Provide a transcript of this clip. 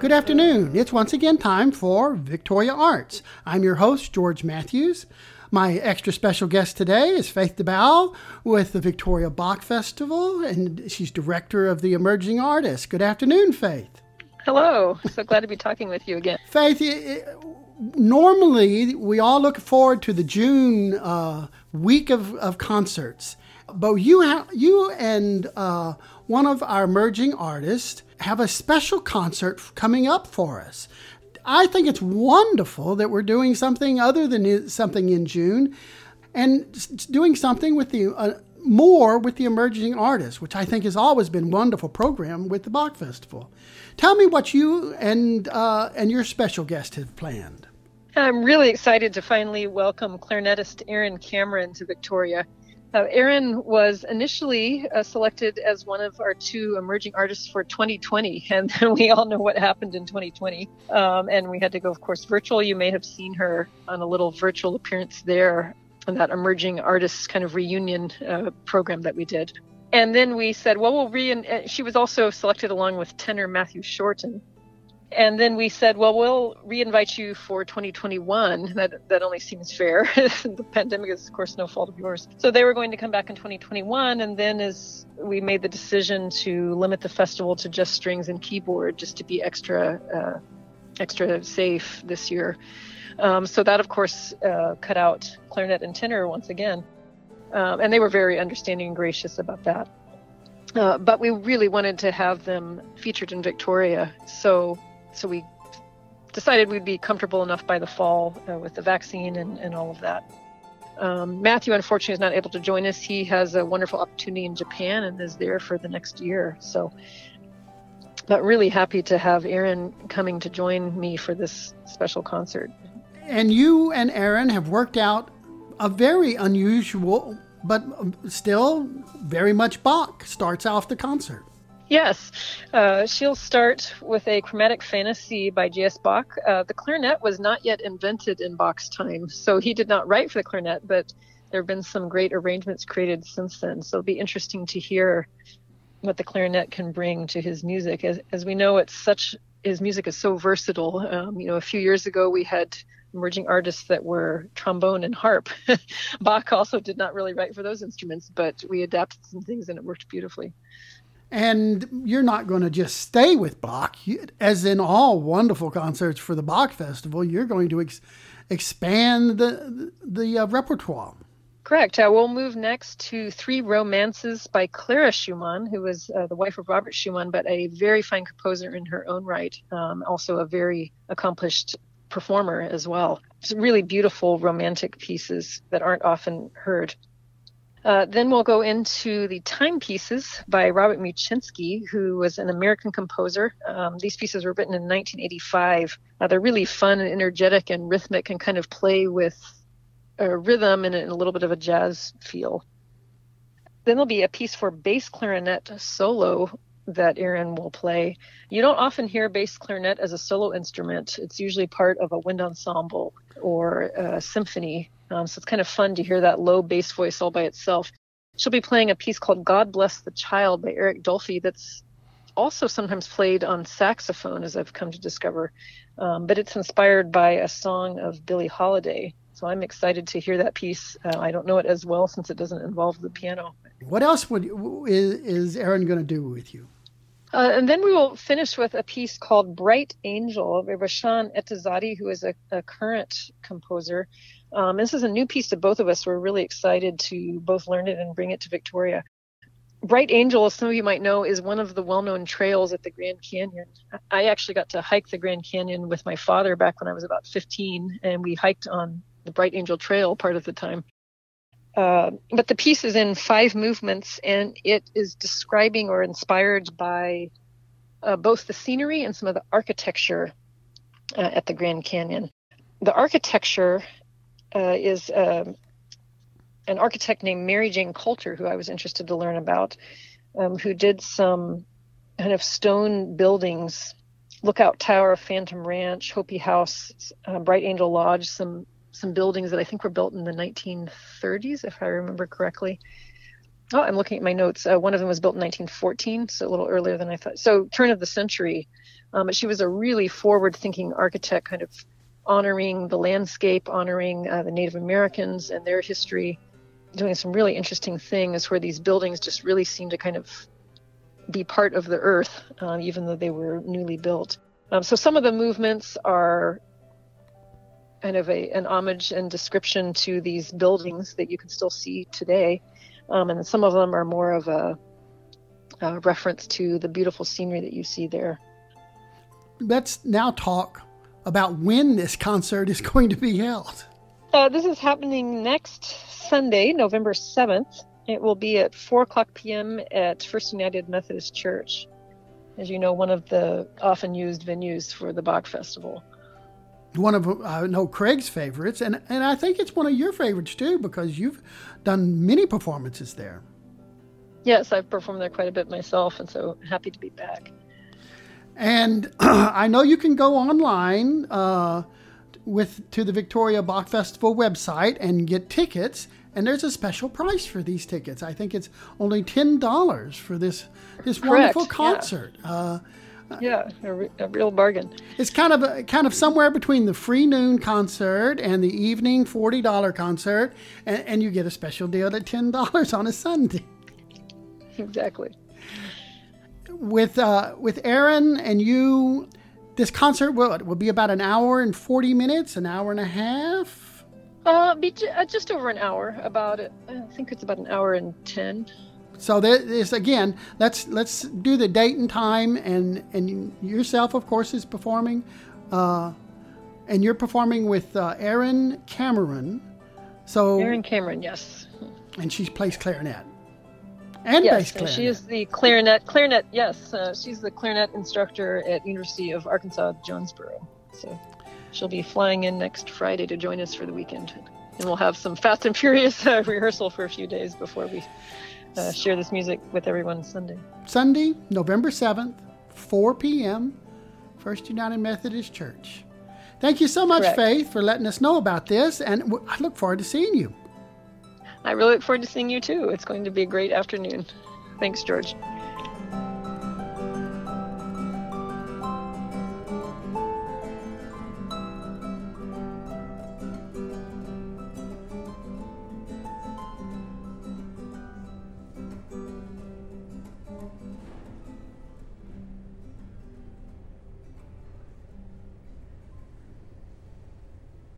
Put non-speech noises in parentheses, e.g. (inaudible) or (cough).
Good afternoon. It's once again time for Victoria Arts. I'm your host, George Matthews. My extra special guest today is Faith DeBow with the Victoria Bach Festival, and she's director of the Emerging Artists. Good afternoon, Faith. Hello. So glad to be talking with you again. Faith, normally we all look forward to the June uh, week of, of concerts, but you, ha- you and uh, one of our emerging artists have a special concert coming up for us. I think it's wonderful that we're doing something other than something in June and doing something with the uh, more with the emerging artists, which I think has always been wonderful program with the Bach Festival. Tell me what you and uh, and your special guest have planned. I'm really excited to finally welcome clarinetist Erin Cameron to Victoria. Uh, Erin was initially uh, selected as one of our two emerging artists for 2020, (laughs) and then we all know what happened in 2020. Um, and we had to go, of course, virtual. You may have seen her on a little virtual appearance there on that emerging artists kind of reunion uh, program that we did. And then we said, well, we'll re. She was also selected along with tenor Matthew Shorten, and then we said, well, we'll reinvite you for 2021. That that only seems fair. (laughs) the pandemic is, of course, no fault of yours. So they were going to come back in 2021, and then as we made the decision to limit the festival to just strings and keyboard, just to be extra uh, extra safe this year. Um, so that, of course, uh, cut out clarinet and tenor once again, um, and they were very understanding and gracious about that. Uh, but we really wanted to have them featured in Victoria, so so we decided we'd be comfortable enough by the fall uh, with the vaccine and, and all of that. Um, Matthew, unfortunately, is not able to join us. He has a wonderful opportunity in Japan and is there for the next year. So, but really happy to have Erin coming to join me for this special concert. And you and Erin have worked out a very unusual, but still very much Bach starts off the concert. Yes, uh, she'll start with a chromatic fantasy by J.S. Bach. Uh, the clarinet was not yet invented in Bach's time, so he did not write for the clarinet, but there have been some great arrangements created since then. So it'll be interesting to hear what the clarinet can bring to his music. As, as we know, it's such his music is so versatile. Um, you know, a few years ago we had emerging artists that were trombone and harp. (laughs) Bach also did not really write for those instruments, but we adapted some things and it worked beautifully. And you're not going to just stay with Bach, as in all wonderful concerts for the Bach Festival. You're going to ex- expand the the uh, repertoire. Correct. Uh, we'll move next to Three Romances by Clara Schumann, who was uh, the wife of Robert Schumann, but a very fine composer in her own right, um, also a very accomplished performer as well. It's really beautiful romantic pieces that aren't often heard. Uh, then we'll go into the timepieces by Robert Muczynski, who was an American composer. Um, these pieces were written in 1985. Uh, they're really fun and energetic and rhythmic and kind of play with a rhythm and a little bit of a jazz feel. Then there'll be a piece for bass clarinet solo that Erin will play. You don't often hear bass clarinet as a solo instrument. It's usually part of a wind ensemble or a symphony um, so it's kind of fun to hear that low bass voice all by itself. She'll be playing a piece called God Bless the Child by Eric Dolphy that's also sometimes played on saxophone, as I've come to discover. Um, but it's inspired by a song of Billie Holiday. So I'm excited to hear that piece. Uh, I don't know it as well since it doesn't involve the piano. What else would is, is Erin going to do with you? Uh, and then we will finish with a piece called Bright Angel by Roshanne Etezady, who is a, a current composer. Um, this is a new piece to both of us. We're really excited to both learn it and bring it to Victoria. Bright Angel, as some of you might know, is one of the well known trails at the Grand Canyon. I actually got to hike the Grand Canyon with my father back when I was about 15, and we hiked on the Bright Angel Trail part of the time. Uh, but the piece is in five movements, and it is describing or inspired by uh, both the scenery and some of the architecture uh, at the Grand Canyon. The architecture uh, is um, an architect named Mary Jane Colter, who I was interested to learn about, um, who did some kind of stone buildings, Lookout Tower, Phantom Ranch, Hopi House, uh, Bright Angel Lodge, some some buildings that I think were built in the 1930s, if I remember correctly. Oh, I'm looking at my notes. Uh, one of them was built in 1914, so a little earlier than I thought. So turn of the century. Um, but she was a really forward-thinking architect, kind of honoring the landscape, honoring uh, the Native Americans and their history, doing some really interesting things where these buildings just really seem to kind of be part of the earth, um, even though they were newly built. Um, so some of the movements are kind of a, an homage and description to these buildings that you can still see today. Um, and some of them are more of a, a reference to the beautiful scenery that you see there. Let's now talk about when this concert is (laughs) going to be held. Uh, this is happening next Sunday, November 7th. It will be at 4 o'clock p.m. at First United Methodist Church. As you know, one of the often used venues for the Bach Festival. One of I know Craig's favorites, and, and I think it's one of your favorites too because you've done many performances there. Yes, I've performed there quite a bit myself, and so happy to be back. And (clears throat) I know you can go online uh, with to the Victoria Bach Festival website and get tickets. And there's a special price for these tickets. I think it's only ten dollars for this this Correct, wonderful concert. Yeah. Uh, (laughs) yeah, a, re- a, real bargain. It's kind of a, kind of somewhere between the free noon concert and the evening forty dollar concert, and, and you get a special deal at ten dollars on a Sunday. (laughs) Exactly. With uh, with Erin and you, this concert will will be about an hour and forty minutes, an hour and a half. Uh, be j- uh, just over an hour. About it. I think it's about an hour and ten. So this again, let's let's do the date and time, and and yourself, of course, is performing, uh, and you're performing with uh, Erin Cameron. So Erin Cameron, yes. And she plays clarinet and yes, bass clarinet. she is the clarinet. Clarinet, yes, uh, she's the clarinet instructor at University of Arkansas Jonesboro. So she'll be flying in next Friday to join us for the weekend, and we'll have some fast and furious uh, rehearsal for a few days before we uh, share this music with everyone Sunday. Sunday, November 7th, 4 p.m., First United Methodist Church. Thank you so much, Correct. Faith, for letting us know about this, and I look forward to seeing you. I really look forward to seeing you too. It's going to be a great afternoon. Thanks, George.